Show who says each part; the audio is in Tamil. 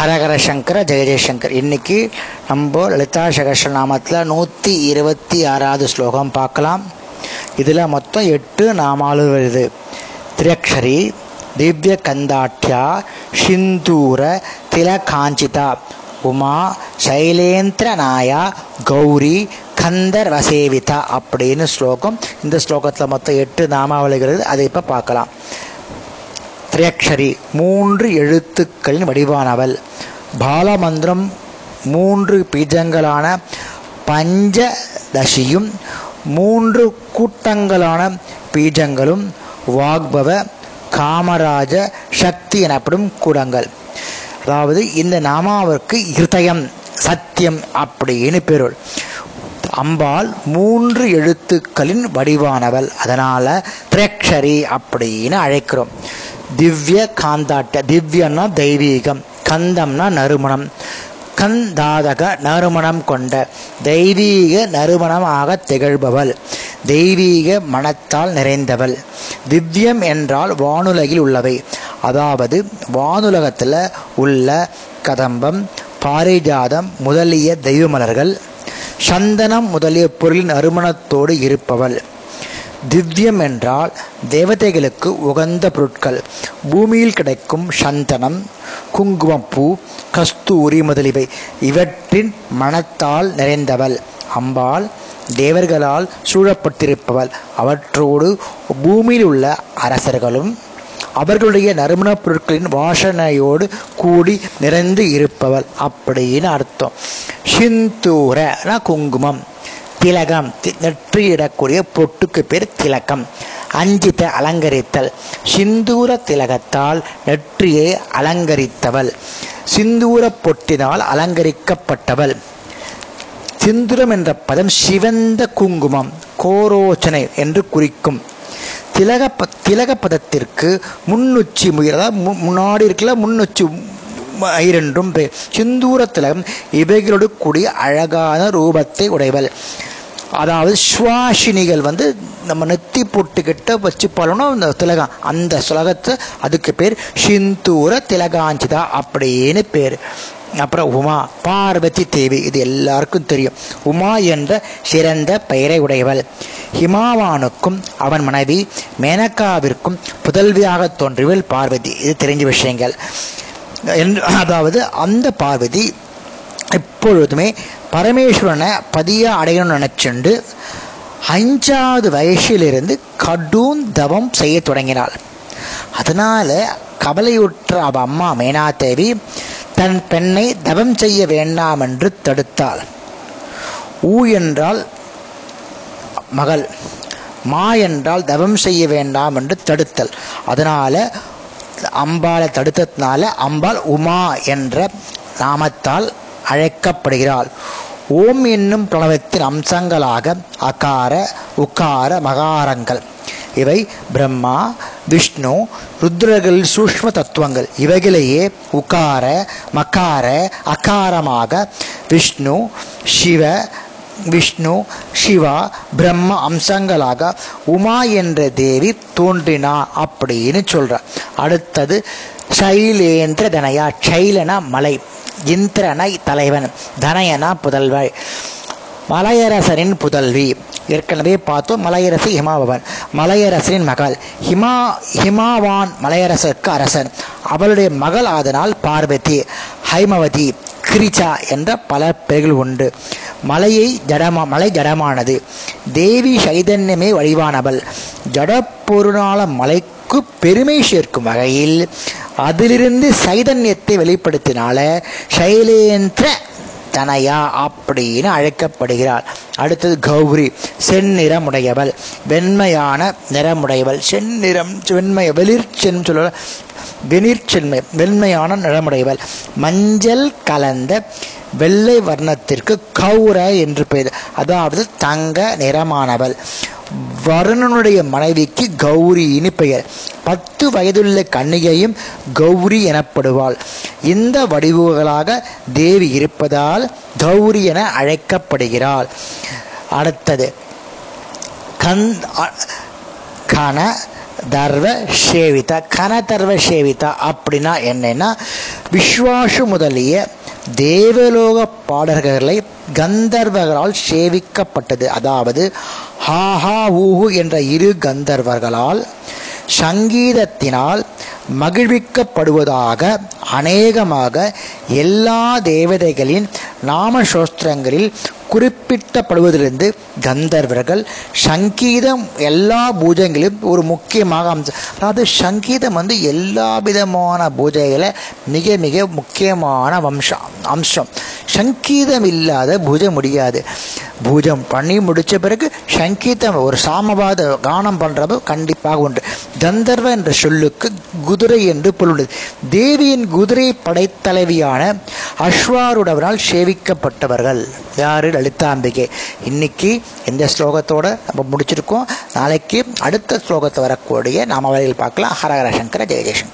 Speaker 1: ஹரஹர சங்கர ஜெய ஜெயசங்கர் இன்னைக்கு நம்ம லலிதா சகஸ்ர நாமத்தில் நூற்றி இருபத்தி ஆறாவது ஸ்லோகம் பார்க்கலாம். இதில் மொத்தம் எட்டு நாமாலு வருது. திரியக்ஷரி திவ்ய கந்தாட்யா சிந்தூர தில காஞ்சிதா உமா சைலேந்திர நாயா கௌரி கந்தர் வசேவிதா அப்படின்னு ஸ்லோகம். இந்த ஸ்லோகத்தில் மொத்தம் எட்டு நாமாவளிகிறது அதை இப்போ பார்க்கலாம். திரியக்ஷரி மூன்று எழுத்துக்களின் வடிவானவள். பாலமந்திரம் மூன்று பீஜங்களான பஞ்சதசியும் மூன்று கூட்டங்களான பீஜங்களும் வாக்பவ காமராஜ சக்தி எனப்படும் கூடங்கள். அதாவது இந்த நாமாவிற்கு இருதயம் சத்தியம் அப்படின்னு பெருள். அம்பாள் மூன்று எழுத்துக்களின் வடிவானவள். அதனால திரேக்ஷரி அப்படின்னு அழைக்கிறோம். திவ்ய காந்தாட்ட திவ்யன்னா தெய்வீகம். கந்தம்னா நறுமணம். கந்தாதக நறுமணம் கொண்ட தெய்வீக நறுமணமாக திகழ்பவள். தெய்வீக மனத்தால் நிறைந்தவள். திவ்யம் என்றால் வானுலகில் உள்ளவை. அதாவது வானுலகத்தில் உள்ள கதம்பம் பாரிஜாதம் முதலிய தெய்வமலர்கள் சந்தனம் முதலிய பொருளின் நறுமணத்தோடு இருப்பவள். திவ்யம் என்றால் தேவதைகளுக்கு உகந்த பொருட்கள். பூமியில் கிடைக்கும் சந்தனம் குங்குமப்பூ கஸ்தூரி முதலியவை. இவற்றின் மனத்தால் நிறைந்தவள். அம்பாள் தேவர்களால் சூழப்பட்டிருப்பவள். அவற்றோடு பூமியில் உள்ள அரசர்களும் அவர்களுடைய நறுமணப் பொருட்களின் வாசனையோடு கூடி நிறைந்து இருப்பவள். அப்படின்னு அர்த்தம். சிந்தூரனா குங்குமம். திலகம். நெற்றியிடக்கூடிய பொட்டுக்கு பேர் திலகம். அஞ்சித்த அலங்கரித்தல். சிந்தூர திலகத்தால் நெற்றியை அலங்கரித்தவள். சிந்தூர பொட்டினால் அலங்கரிக்கப்பட்டவள். சிந்துரம் என்ற பதம் சிவந்த குங்குமம் கோரோச்சனை என்று குறிக்கும். திலக ப திலக பதத்திற்கு முன்னுச்சி முயல் மு முன்னாடி இருக்கல முன்னுச்சி இரண்டும் பேர் சிந்தூர திலகம் இவைகளோடு கூடிய அழகான ரூபத்தை உடையவள். அதாவது சுவாசினிகள் வந்து நம்ம நெத்தி போட்டுக்கிட்ட வச்சு பழனும் அந்த திலகம் அந்த சுலகத்தை அதுக்கு பேர் சிந்தூர திலகாஞ்சிதா அப்படின்னு பேர். அப்புறம் உமா பார்வதி தேவி இது எல்லாருக்கும் தெரியும். உமா என்ற சிறந்த பெயரை உடையவள். ஹிமாவானுக்கும் அவன் மனைவி மேனகாவிற்கும் புதல்வியாக தோன்றியவள் பார்வதி. இது தெரிஞ்ச விஷயங்கள். அதாவது அந்த பார்வதி எப்பொழுதுமே பரமேஸ்வரனை பதியாக அடையணும்னு நினச்சிண்டு அஞ்சாவது வயசிலிருந்து கடும் தவம் செய்ய தொடங்கினாள். அதனால் கவலையுற்ற அவ அம்மா மேனாதேவி தன் பெண்ணை தவம் செய்ய வேண்டாம் என்று தடுத்தாள். ஊ என்றால் மகள் மா என்றால் தவம் செய்ய வேண்டாம் என்று தடுத்தல். அதனால் அம்பாளை தடுத்ததுனால அம்பாள் உமா என்ற நாமத்தால் அழைக்கப்படுகிறாள். ஓம் என்னும் பிரணவத்தின் அம்சங்களாக அகார உக்கார மகாரங்கள். இவை பிரம்மா விஷ்ணு ருத்ரர்கள் சூஷ்ம தத்துவங்கள். இவைகளையே உக்கார மக்கார அகாரமாக விஷ்ணு சிவ விஷ்ணு சிவா பிரம்ம அம்சங்களாக உமா என்ற தேவி தோன்றினா அப்படின்னு சொல்ற அடுத்தது சைலேந்திர தனையா சைலனா மலை. இந்திரனை தலைவன் தனயனா புதல்வள். மலையரசனின் புதல்வி. ஏற்கனவே பார்த்தோம் மலையரசி ஹிமாபவன். மலையரசனின் மகள். ஹிமா ஹிமாவான் மலையரசருக்கு அரசன். அவளுடைய மகள் ஆதனால் பார்வதி ஹைமவதி கிரிச்சா என்ற பல பெயர்கள் உண்டு. மலையை ஜடமா மலை ஜடமானது. தேவி சைதன்யமே வடிவானவள். ஜடப்பொருளான மலைக்கு பெருமை சேர்க்கும் வகையில் அதிலிருந்து சைதன்யத்தை வெளிப்படுத்தினால சைலேந்திர தனயா அப்படின்னு அழைக்கப்படுகிறாள் அடுத்தது கௌரி செந்நிறமுடையவள் வெண்மையான நிறமுடையவள் செந்நிறம் வெண்மை வெளிர்ச்சென் சொல்ல வெனிர்ச்சென்மை வெண்மையான நிறமுடையவள். மஞ்சள் கலந்த வெள்ளை வர்ணத்திற்கு கௌர என்று பெயர் அதாவது தங்க நிறமானவள். வருணனுடைய மனைவிக்கு கௌரின்னு பெயர். பத்து வயதுள்ள கன்னிகையும் கௌரி எனப்படுவாள். இந்த வடிவுகளாக தேவி இருப்பதால் கௌரி என அழைக்கப்படுகிறாள். அடுத்தது கந் கன தர்வ சேவிதா. கனதர்வ சேவிதா அப்படின்னா என்னன்னா விஸ்வாசு முதலிய தேவலோக பாடல்களை கந்தர்வர்களால் சேவிக்கப்பட்டது. அதாவது ஹாஹா ஊஹு என்ற இரு கந்தர்வர்களால் சங்கீதத்தினால் மகிழ்விக்கப்படுவதாக அநேகமாக எல்லா தேவதைகளின் நாமசோஸ்திரங்களில் குறிப்பிட்டப்படுவதிலிருந்து கந்தர்வர்கள் சங்கீதம் எல்லா பூஜைகளிலும் ஒரு முக்கியமாக அம்சம் அதாவது சங்கீதம் வந்து எல்லா விதமான பூஜைகளை மிக மிக முக்கியமான வம்சம் அம்சம். சங்கீதம் இல்லாத பூஜை முடியாது. பூஜம் பண்ணி முடித்த பிறகு சங்கீதம் ஒரு சாமவாத கானம் பண்ணுறது கண்டிப்பாக உண்டு. கந்தர்வ என்ற சொல்லுக்கு குதிரை என்று பொருள் தேவியின் குதிரை படைத்தலைவியான அஸ்வாருடவரால் சேவிக்கப்பட்டவர்கள் யாரு? லலிதாம்பிகை இன்னைக்கு இந்த ஸ்லோகத்தோட நம்ம முடிச்சிருக்கோம். நாளைக்கு அடுத்த ஸ்லோகத்தை வரக்கூடிய நாம வரையில் பார்க்கலாம். ஹரஹர சங்கர ஜெய ஜெயசங்கர்.